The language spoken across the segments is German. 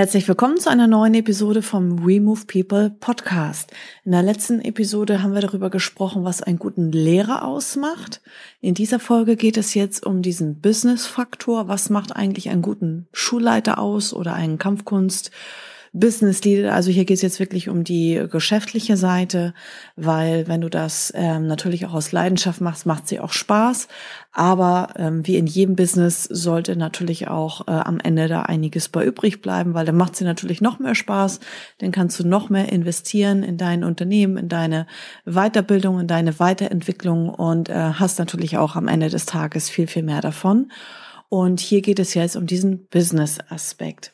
Herzlich willkommen zu einer neuen Episode vom We Move People Podcast. In der letzten Episode haben wir darüber gesprochen, was einen guten Lehrer ausmacht. In dieser Folge geht es jetzt um diesen Business-Faktor. Was macht eigentlich einen guten Schulleiter aus oder einen Kampfkunst? Business Leader. Also hier geht es jetzt wirklich um die geschäftliche Seite, weil wenn du das ähm, natürlich auch aus Leidenschaft machst, macht sie auch Spaß. Aber ähm, wie in jedem Business sollte natürlich auch äh, am Ende da einiges bei übrig bleiben, weil dann macht sie natürlich noch mehr Spaß. Dann kannst du noch mehr investieren in dein Unternehmen, in deine Weiterbildung, in deine Weiterentwicklung und äh, hast natürlich auch am Ende des Tages viel, viel mehr davon. Und hier geht es jetzt um diesen Business-Aspekt.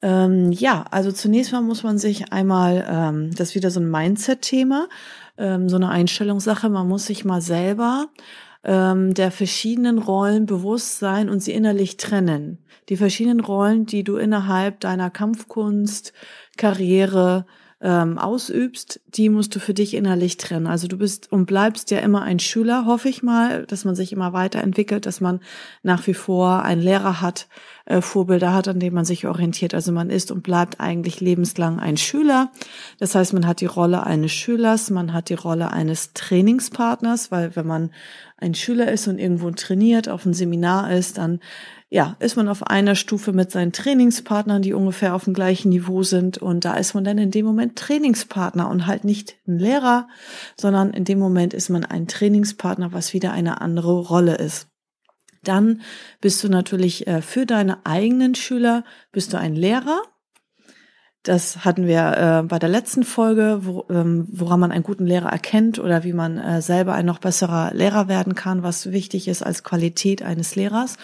Ähm, ja, also zunächst mal muss man sich einmal, ähm, das ist wieder so ein Mindset-Thema, ähm, so eine Einstellungssache, man muss sich mal selber ähm, der verschiedenen Rollen bewusst sein und sie innerlich trennen. Die verschiedenen Rollen, die du innerhalb deiner Kampfkunst, Karriere, ähm, ausübst, die musst du für dich innerlich trennen. Also du bist und bleibst ja immer ein Schüler, hoffe ich mal, dass man sich immer weiterentwickelt, dass man nach wie vor einen Lehrer hat, äh, Vorbilder hat, an dem man sich orientiert. Also man ist und bleibt eigentlich lebenslang ein Schüler. Das heißt, man hat die Rolle eines Schülers, man hat die Rolle eines Trainingspartners, weil wenn man ein Schüler ist und irgendwo trainiert, auf einem Seminar ist, dann ja, ist man auf einer Stufe mit seinen Trainingspartnern, die ungefähr auf dem gleichen Niveau sind. Und da ist man dann in dem Moment Trainingspartner und halt nicht ein Lehrer, sondern in dem Moment ist man ein Trainingspartner, was wieder eine andere Rolle ist. Dann bist du natürlich äh, für deine eigenen Schüler, bist du ein Lehrer. Das hatten wir äh, bei der letzten Folge, wo, ähm, woran man einen guten Lehrer erkennt oder wie man äh, selber ein noch besserer Lehrer werden kann, was wichtig ist als Qualität eines Lehrers.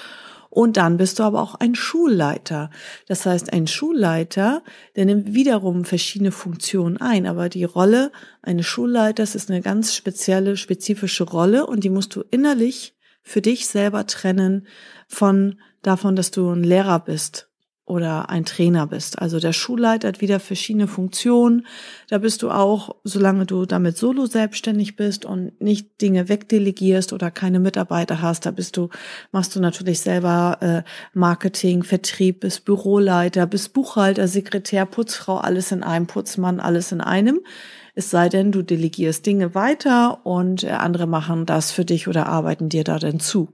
Und dann bist du aber auch ein Schulleiter. Das heißt, ein Schulleiter, der nimmt wiederum verschiedene Funktionen ein. Aber die Rolle eines Schulleiters ist eine ganz spezielle, spezifische Rolle und die musst du innerlich für dich selber trennen von davon, dass du ein Lehrer bist oder ein Trainer bist. Also der Schulleiter hat wieder verschiedene Funktionen. Da bist du auch, solange du damit solo selbstständig bist und nicht Dinge wegdelegierst oder keine Mitarbeiter hast, da bist du, machst du natürlich selber äh, Marketing, Vertrieb, bist Büroleiter, bist Buchhalter, Sekretär, Putzfrau, alles in einem, Putzmann, alles in einem. Es sei denn, du delegierst Dinge weiter und äh, andere machen das für dich oder arbeiten dir da denn zu.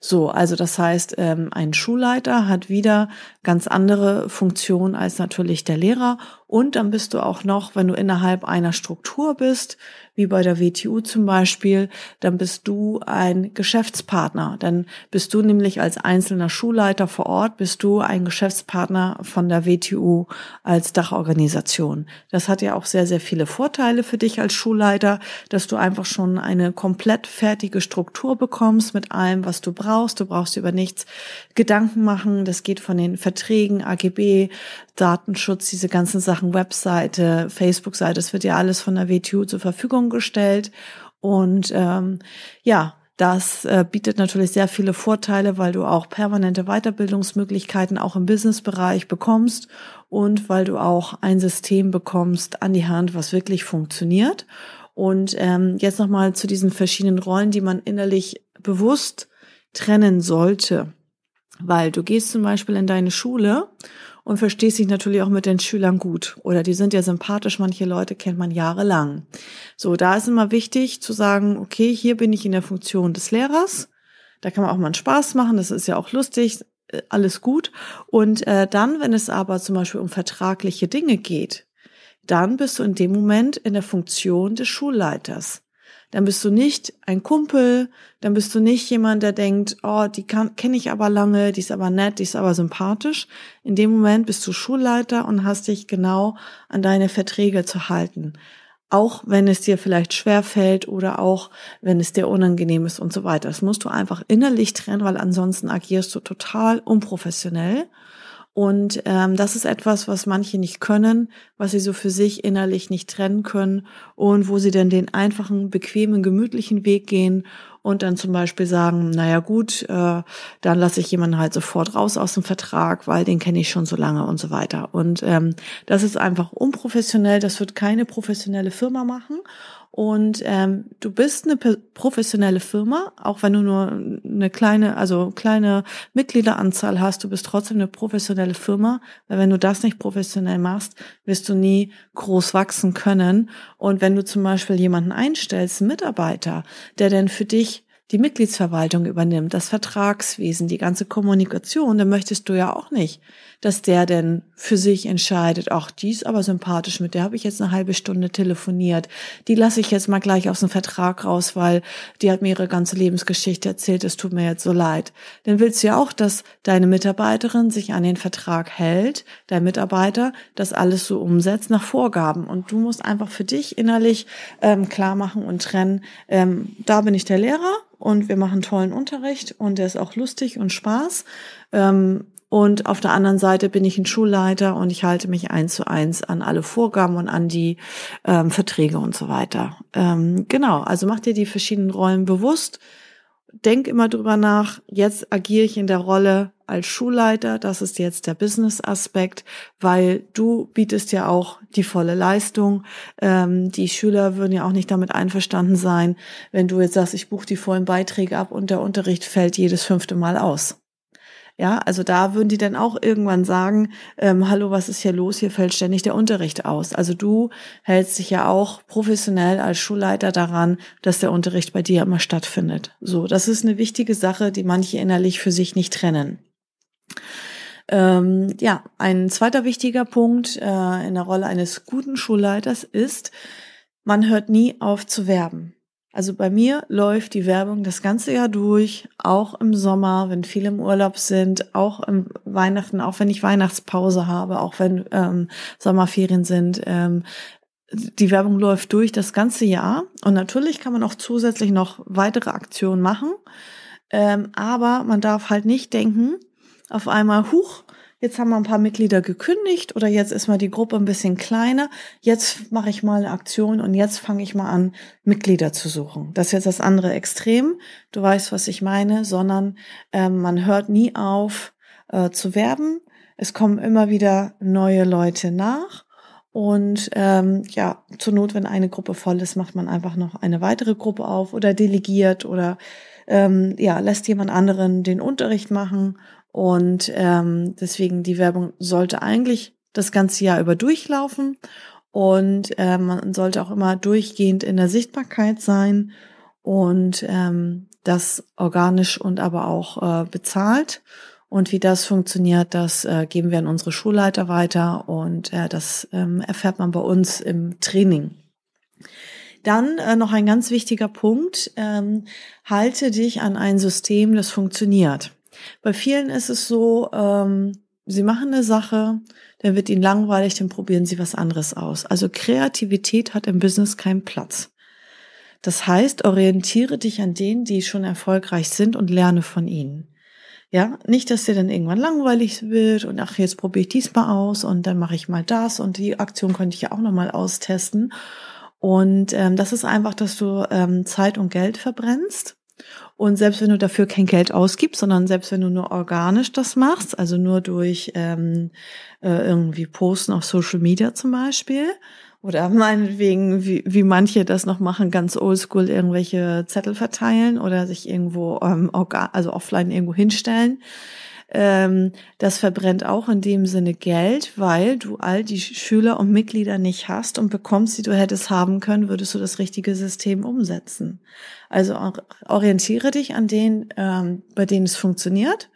So, also das heißt, ähm, ein Schulleiter hat wieder ganz andere Funktionen als natürlich der Lehrer. Und dann bist du auch noch, wenn du innerhalb einer Struktur bist, wie bei der WTU zum Beispiel, dann bist du ein Geschäftspartner. Dann bist du nämlich als einzelner Schulleiter vor Ort, bist du ein Geschäftspartner von der WTU als Dachorganisation. Das hat ja auch sehr, sehr viele Vorteile für dich als Schulleiter, dass du einfach schon eine komplett fertige Struktur bekommst mit allem, was du brauchst. Du brauchst über nichts Gedanken machen. Das geht von den Verträgen, AGB, Datenschutz, diese ganzen Sachen, Webseite, Facebook-Seite, das wird ja alles von der WTU zur Verfügung gestellt. Und ähm, ja, das äh, bietet natürlich sehr viele Vorteile, weil du auch permanente Weiterbildungsmöglichkeiten auch im Businessbereich bekommst und weil du auch ein System bekommst an die Hand, was wirklich funktioniert. Und ähm, jetzt nochmal zu diesen verschiedenen Rollen, die man innerlich bewusst trennen sollte. Weil du gehst zum Beispiel in deine Schule und verstehst dich natürlich auch mit den Schülern gut. Oder die sind ja sympathisch, manche Leute kennt man jahrelang. So, da ist immer wichtig zu sagen, okay, hier bin ich in der Funktion des Lehrers. Da kann man auch mal einen Spaß machen, das ist ja auch lustig, äh, alles gut. Und äh, dann, wenn es aber zum Beispiel um vertragliche Dinge geht, dann bist du in dem Moment in der Funktion des Schulleiters dann bist du nicht ein Kumpel, dann bist du nicht jemand, der denkt, oh, die kenne ich aber lange, die ist aber nett, die ist aber sympathisch. In dem Moment bist du Schulleiter und hast dich genau an deine Verträge zu halten. Auch wenn es dir vielleicht schwer fällt oder auch wenn es dir unangenehm ist und so weiter. Das musst du einfach innerlich trennen, weil ansonsten agierst du total unprofessionell Und ähm, das ist etwas, was manche nicht können, was sie so für sich innerlich nicht trennen können und wo sie dann den einfachen, bequemen, gemütlichen Weg gehen und dann zum Beispiel sagen, naja gut, äh, dann lasse ich jemanden halt sofort raus aus dem Vertrag, weil den kenne ich schon so lange und so weiter. Und ähm, das ist einfach unprofessionell, das wird keine professionelle Firma machen. Und ähm, du bist eine professionelle Firma, auch wenn du nur eine kleine, also kleine Mitgliederanzahl hast, du bist trotzdem eine professionelle Firma, weil wenn du das nicht professionell machst, wirst du nie groß wachsen können. Und wenn du zum Beispiel jemanden einstellst, einen Mitarbeiter, der denn für dich die Mitgliedsverwaltung übernimmt, das Vertragswesen, die ganze Kommunikation, dann möchtest du ja auch nicht, dass der denn für sich entscheidet, ach, die ist aber sympathisch, mit der habe ich jetzt eine halbe Stunde telefoniert, die lasse ich jetzt mal gleich aus dem Vertrag raus, weil die hat mir ihre ganze Lebensgeschichte erzählt, es tut mir jetzt so leid. Dann willst du ja auch, dass deine Mitarbeiterin sich an den Vertrag hält, dein Mitarbeiter das alles so umsetzt nach Vorgaben. Und du musst einfach für dich innerlich ähm, klar machen und trennen, ähm, da bin ich der Lehrer und wir machen tollen Unterricht und der ist auch lustig und Spaß. Ähm, und auf der anderen Seite bin ich ein Schulleiter und ich halte mich eins zu eins an alle Vorgaben und an die ähm, Verträge und so weiter. Ähm, genau, also mach dir die verschiedenen Rollen bewusst. Denk immer drüber nach, jetzt agiere ich in der Rolle als Schulleiter, das ist jetzt der Business-Aspekt, weil du bietest ja auch die volle Leistung. Ähm, die Schüler würden ja auch nicht damit einverstanden sein, wenn du jetzt sagst, ich buche die vollen Beiträge ab und der Unterricht fällt jedes fünfte Mal aus. Ja, also da würden die dann auch irgendwann sagen, ähm, hallo, was ist hier los? Hier fällt ständig der Unterricht aus. Also du hältst dich ja auch professionell als Schulleiter daran, dass der Unterricht bei dir immer stattfindet. So, das ist eine wichtige Sache, die manche innerlich für sich nicht trennen. Ähm, ja, ein zweiter wichtiger Punkt äh, in der Rolle eines guten Schulleiters ist, man hört nie auf zu werben. Also bei mir läuft die Werbung das ganze Jahr durch, auch im Sommer, wenn viele im Urlaub sind, auch im Weihnachten, auch wenn ich Weihnachtspause habe, auch wenn ähm, Sommerferien sind. Ähm, die Werbung läuft durch das ganze Jahr und natürlich kann man auch zusätzlich noch weitere Aktionen machen, ähm, aber man darf halt nicht denken, auf einmal, huch, jetzt haben wir ein paar Mitglieder gekündigt oder jetzt ist mal die Gruppe ein bisschen kleiner, jetzt mache ich mal eine Aktion und jetzt fange ich mal an, Mitglieder zu suchen. Das ist jetzt das andere Extrem, du weißt, was ich meine, sondern ähm, man hört nie auf äh, zu werben. Es kommen immer wieder neue Leute nach. Und ähm, ja, zur Not, wenn eine Gruppe voll ist, macht man einfach noch eine weitere Gruppe auf oder delegiert oder ähm, ja, lässt jemand anderen den Unterricht machen und ähm, deswegen die Werbung sollte eigentlich das ganze Jahr über durchlaufen und ähm, man sollte auch immer durchgehend in der Sichtbarkeit sein und ähm, das organisch und aber auch äh, bezahlt. Und wie das funktioniert, das äh, geben wir an unsere Schulleiter weiter und äh, das ähm, erfährt man bei uns im Training. Dann äh, noch ein ganz wichtiger Punkt, ähm, halte dich an ein System, das funktioniert. Bei vielen ist es so, ähm, sie machen eine Sache, dann wird ihnen langweilig, dann probieren sie was anderes aus. Also Kreativität hat im Business keinen Platz. Das heißt, orientiere dich an denen, die schon erfolgreich sind und lerne von ihnen. Ja, nicht, dass dir dann irgendwann langweilig wird und ach, jetzt probiere ich diesmal aus und dann mache ich mal das und die Aktion könnte ich ja auch nochmal austesten. Und ähm, das ist einfach, dass du ähm, Zeit und Geld verbrennst und selbst wenn du dafür kein Geld ausgibst, sondern selbst wenn du nur organisch das machst, also nur durch ähm, äh, irgendwie Posten auf Social Media zum Beispiel, oder meinetwegen, wie, wie manche das noch machen, ganz oldschool irgendwelche Zettel verteilen oder sich irgendwo, ähm, also offline irgendwo hinstellen, ähm, das verbrennt auch in dem Sinne Geld, weil du all die Schüler und Mitglieder nicht hast und bekommst, die du hättest haben können, würdest du das richtige System umsetzen. Also orientiere dich an denen, ähm, bei denen es funktioniert.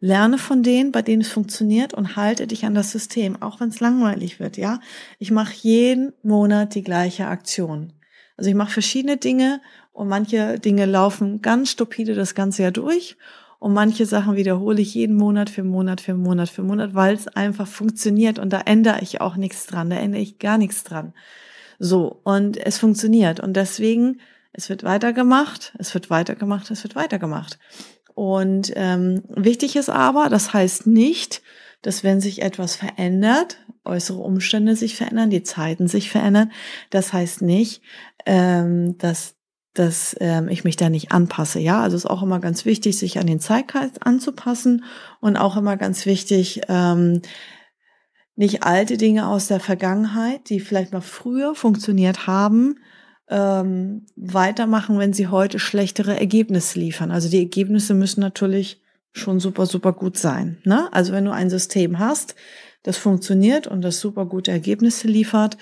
Lerne von denen, bei denen es funktioniert und halte dich an das System, auch wenn es langweilig wird, ja. Ich mache jeden Monat die gleiche Aktion. Also ich mache verschiedene Dinge und manche Dinge laufen ganz stupide das ganze Jahr durch und manche Sachen wiederhole ich jeden Monat für Monat für Monat für Monat, weil es einfach funktioniert und da ändere ich auch nichts dran, da ändere ich gar nichts dran. So, und es funktioniert. Und deswegen, es wird weitergemacht, es wird weitergemacht, es wird weitergemacht. Und ähm, wichtig ist aber, das heißt nicht, dass wenn sich etwas verändert, äußere Umstände sich verändern, die Zeiten sich verändern, das heißt nicht, ähm, dass dass ähm, ich mich da nicht anpasse. Ja, also ist auch immer ganz wichtig, sich an den Zeitgeist anzupassen und auch immer ganz wichtig, ähm, nicht alte Dinge aus der Vergangenheit, die vielleicht mal früher funktioniert haben, ähm, weitermachen, wenn sie heute schlechtere Ergebnisse liefern. Also die Ergebnisse müssen natürlich schon super, super gut sein. Ne? Also wenn du ein System hast, das funktioniert und das super gute Ergebnisse liefert,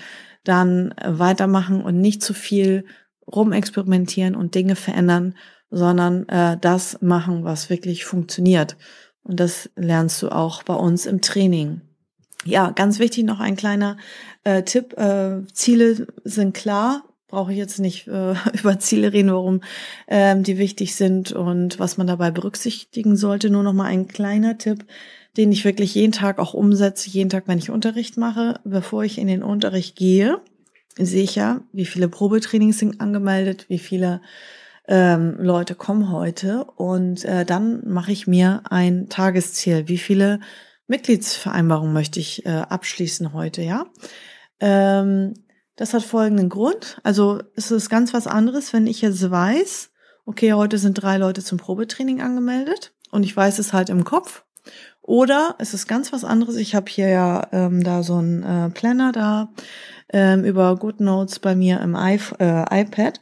dann weitermachen und nicht zu viel rumexperimentieren und Dinge verändern, sondern äh, das machen, was wirklich funktioniert. Und das lernst du auch bei uns im Training. Ja, ganz wichtig noch ein kleiner äh, Tipp. Äh, Ziele sind klar. Brauche ich jetzt nicht äh, über Ziele reden, warum ähm, die wichtig sind und was man dabei berücksichtigen sollte. Nur noch mal ein kleiner Tipp, den ich wirklich jeden Tag auch umsetze, jeden Tag, wenn ich Unterricht mache, bevor ich in den Unterricht gehe sehe ich ja, wie viele Probetrainings sind angemeldet, wie viele ähm, Leute kommen heute und äh, dann mache ich mir ein Tagesziel. Wie viele Mitgliedsvereinbarungen möchte ich äh, abschließen heute, ja? Ähm, das hat folgenden Grund. Also es ist ganz was anderes, wenn ich jetzt weiß, okay, heute sind drei Leute zum Probetraining angemeldet und ich weiß es halt im Kopf. Oder es ist ganz was anderes. Ich habe hier ja ähm, da so ein äh, Planner da ähm, über GoodNotes bei mir im I äh, iPad.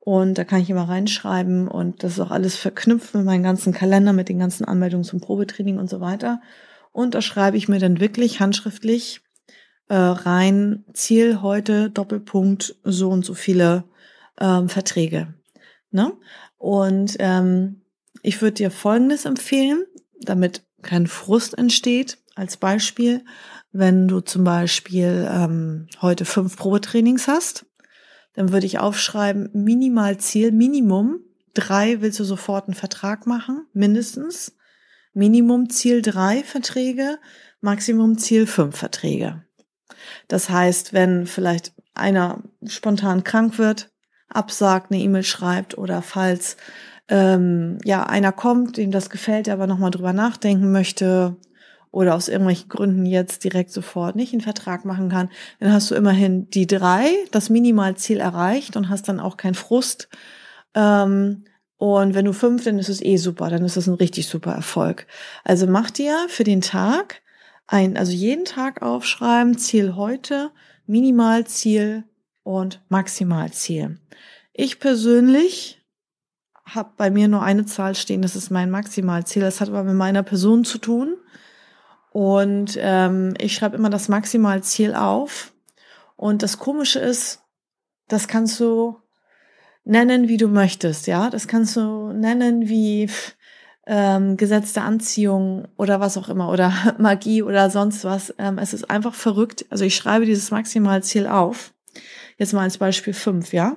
Und da kann ich immer reinschreiben und das ist auch alles verknüpft mit meinem ganzen Kalender, mit den ganzen Anmeldungen zum Probetraining und so weiter. Und da schreibe ich mir dann wirklich handschriftlich äh, rein, Ziel heute, Doppelpunkt, so und so viele ähm, Verträge. Ne? Und ähm, ich würde dir Folgendes empfehlen, damit kein Frust entsteht. Als Beispiel, wenn du zum Beispiel ähm, heute fünf Probetrainings hast, dann würde ich aufschreiben, Minimalziel, Minimum drei willst du sofort einen Vertrag machen, mindestens. Minimum Ziel drei Verträge, Maximum Ziel fünf Verträge. Das heißt, wenn vielleicht einer spontan krank wird, absagt, eine E-Mail schreibt oder falls ähm, ja einer kommt, dem das gefällt, der aber nochmal drüber nachdenken möchte, oder aus irgendwelchen Gründen jetzt direkt sofort nicht einen Vertrag machen kann, dann hast du immerhin die drei, das Minimalziel erreicht und hast dann auch keinen Frust. Ähm, und wenn du fünf, dann ist es eh super, dann ist es ein richtig super Erfolg. Also mach dir für den Tag ein, also jeden Tag aufschreiben, Ziel heute, Minimalziel und Maximalziel. Ich persönlich habe bei mir nur eine Zahl stehen, das ist mein Maximalziel. Das hat aber mit meiner Person zu tun. Und ähm, ich schreibe immer das Maximalziel auf. Und das Komische ist, das kannst du nennen, wie du möchtest, ja. Das kannst du nennen wie ähm, Gesetz der Anziehung oder was auch immer oder Magie oder sonst was. Ähm, es ist einfach verrückt. Also ich schreibe dieses Maximalziel auf. Jetzt mal als Beispiel fünf, ja.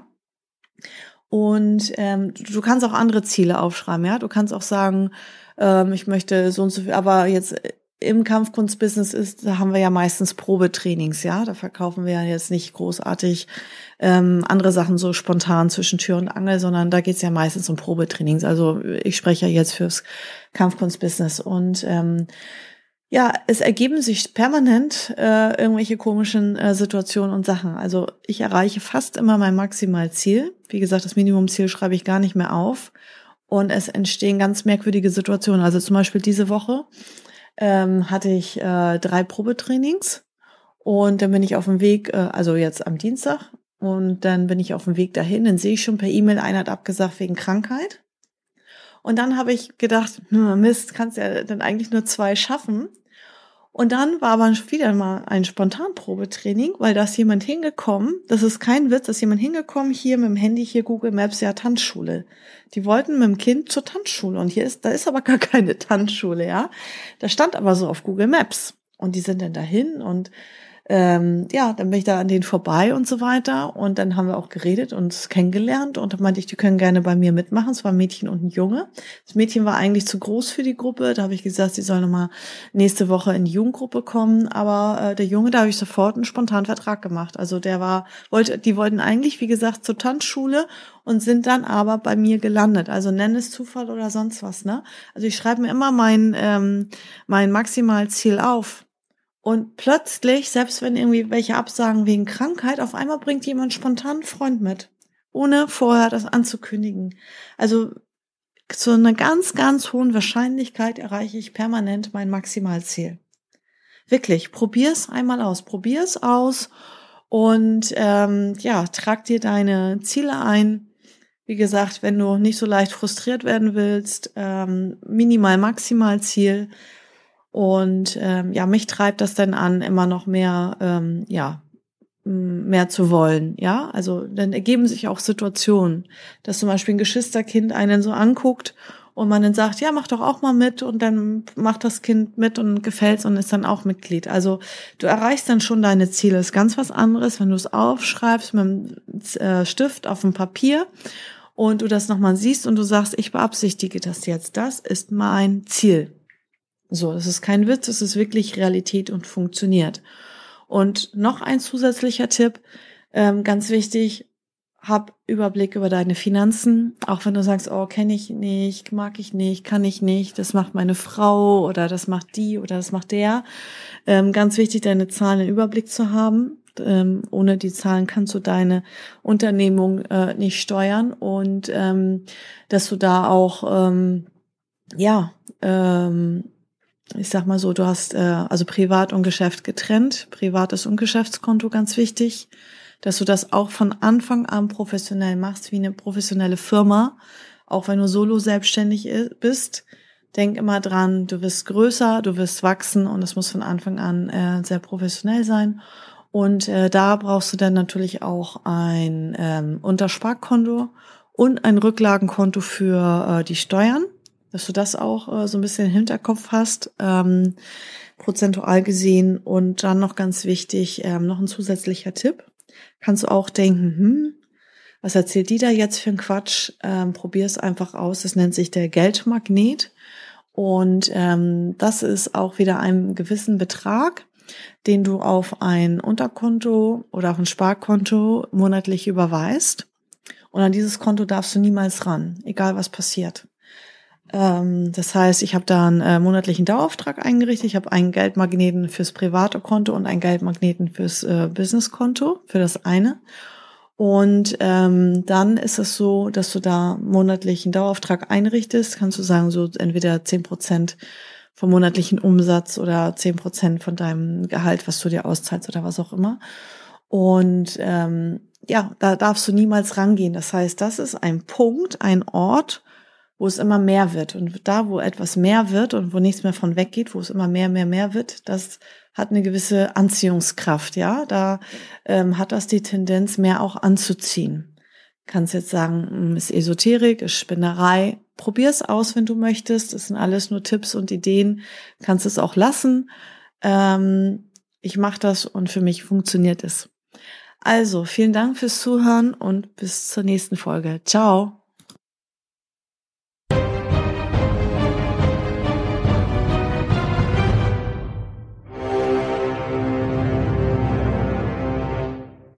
Und ähm, du, kannst auch andere Ziele aufschreiben, ja. Du kannst auch sagen, ähm, ich möchte so und so viel, aber jetzt im Kampfkunstbusiness ist, da haben wir ja meistens Probetrainings, ja. Da verkaufen wir ja jetzt nicht großartig ähm, andere Sachen so spontan zwischen Tür und Angel, sondern da geht's ja meistens um Probetrainings. Also ich spreche ja jetzt fürs Kampfkunstbusiness. Und ähm, ja, es ergeben sich permanent äh, irgendwelche komischen äh, Situationen und Sachen. Also ich erreiche fast immer mein Maximalziel. Wie gesagt, das Minimumziel schreibe ich gar nicht mehr auf. Und es entstehen ganz merkwürdige Situationen. Also zum Beispiel diese Woche ähm, hatte ich äh, drei Probetrainings und dann bin ich auf dem Weg, äh, also jetzt am Dienstag, und dann bin ich auf dem Weg dahin, dann sehe ich schon per E-Mail, einer hat abgesagt wegen Krankheit. Und dann habe ich gedacht, hm, Mist, kannst ja dann eigentlich nur zwei schaffen. Und dann war aber wieder mal ein Spontanprobetraining, weil da ist jemand hingekommen, das ist kein Witz, da ist jemand hingekommen, hier mit dem Handy, hier Google Maps, ja, Tanzschule. Die wollten mit dem Kind zur Tanzschule und hier ist, da ist aber gar keine Tanzschule, ja. Da stand aber so auf Google Maps. Und die sind dann dahin und ähm, ja, dann bin ich da an denen vorbei und so weiter. Und dann haben wir auch geredet und uns kennengelernt. Und da meinte ich, die können gerne bei mir mitmachen. Es war ein Mädchen und ein Junge. Das Mädchen war eigentlich zu groß für die Gruppe. Da habe ich gesagt, sie soll nochmal nächste Woche in die Jugendgruppe kommen. Aber äh, der Junge, da habe ich sofort einen spontanen Vertrag gemacht. Also der war, wollte, die wollten eigentlich, wie gesagt, zur Tanzschule und sind dann aber bei mir gelandet. Also nenn es Zufall oder sonst was, ne? Also ich schreibe mir immer mein, ähm, mein Maximalziel auf. Und plötzlich, selbst wenn irgendwie welche absagen wegen Krankheit, auf einmal bringt jemand spontan einen Freund mit, ohne vorher das anzukündigen. Also zu einer ganz, ganz hohen Wahrscheinlichkeit erreiche ich permanent mein Maximalziel. Wirklich, probier's einmal aus, probier's aus und ähm, ja, trag dir deine Ziele ein. Wie gesagt, wenn du nicht so leicht frustriert werden willst, ähm, minimal maximal Ziel und ähm, ja, mich treibt das dann an, immer noch mehr, ähm, ja, mehr zu wollen, ja. Also dann ergeben sich auch Situationen, dass zum Beispiel ein Geschwisterkind einen so anguckt und man dann sagt, ja, mach doch auch mal mit und dann macht das Kind mit und gefällt's und ist dann auch Mitglied. Also du erreichst dann schon deine Ziele. ist ganz was anderes, wenn du es aufschreibst mit einem äh, Stift auf dem Papier und du das nochmal siehst und du sagst, ich beabsichtige das jetzt. Das ist mein Ziel. So, das ist kein Witz, es ist wirklich Realität und funktioniert. Und noch ein zusätzlicher Tipp, ähm, ganz wichtig, hab Überblick über deine Finanzen, auch wenn du sagst, oh, kenne ich nicht, mag ich nicht, kann ich nicht, das macht meine Frau oder das macht die oder das macht der. Ähm, ganz wichtig, deine Zahlen im Überblick zu haben. Ähm, ohne die Zahlen kannst du deine Unternehmung äh, nicht steuern und ähm, dass du da auch ähm, ja ähm, ich sag mal so, du hast äh, also Privat und Geschäft getrennt, privates und Geschäftskonto ganz wichtig, dass du das auch von Anfang an professionell machst, wie eine professionelle Firma, auch wenn du solo selbstständig bist. Denk immer dran, du wirst größer, du wirst wachsen und es muss von Anfang an äh, sehr professionell sein. Und äh, da brauchst du dann natürlich auch ein ähm, Untersparkonto und ein Rücklagenkonto für äh, die Steuern dass du das auch äh, so ein bisschen im Hinterkopf hast, ähm, prozentual gesehen. Und dann noch ganz wichtig, ähm, noch ein zusätzlicher Tipp. Kannst du auch denken, hm, was erzählt die da jetzt für ein Quatsch? Ähm, Probier es einfach aus. Das nennt sich der Geldmagnet. Und ähm, das ist auch wieder ein gewissen Betrag, den du auf ein Unterkonto oder auf ein Sparkonto monatlich überweist. Und an dieses Konto darfst du niemals ran, egal was passiert. Ähm, das heißt, ich habe da einen äh, monatlichen Dauerauftrag eingerichtet. Ich habe einen Geldmagneten fürs private Konto und einen Geldmagneten fürs äh, Businesskonto, für das eine. Und ähm, dann ist es so, dass du da monatlichen Dauerauftrag einrichtest. Kannst du sagen, so entweder zehn Prozent vom monatlichen Umsatz oder zehn Prozent von deinem Gehalt, was du dir auszahlst oder was auch immer. Und ähm, ja, da darfst du niemals rangehen. Das heißt, das ist ein Punkt, ein Ort, wo es immer mehr wird. Und da, wo etwas mehr wird und wo nichts mehr von weggeht, wo es immer mehr, mehr, mehr wird, das hat eine gewisse Anziehungskraft, ja. Da ähm, hat das die Tendenz, mehr auch anzuziehen. Kannst jetzt sagen, hm, ist Esoterik, ist Spinnerei. Probier es aus, wenn du möchtest. Das sind alles nur Tipps und Ideen. Kannst es auch lassen. Ähm, ich mache das und für mich funktioniert es. Also, vielen Dank fürs Zuhören und bis zur nächsten Folge. Ciao.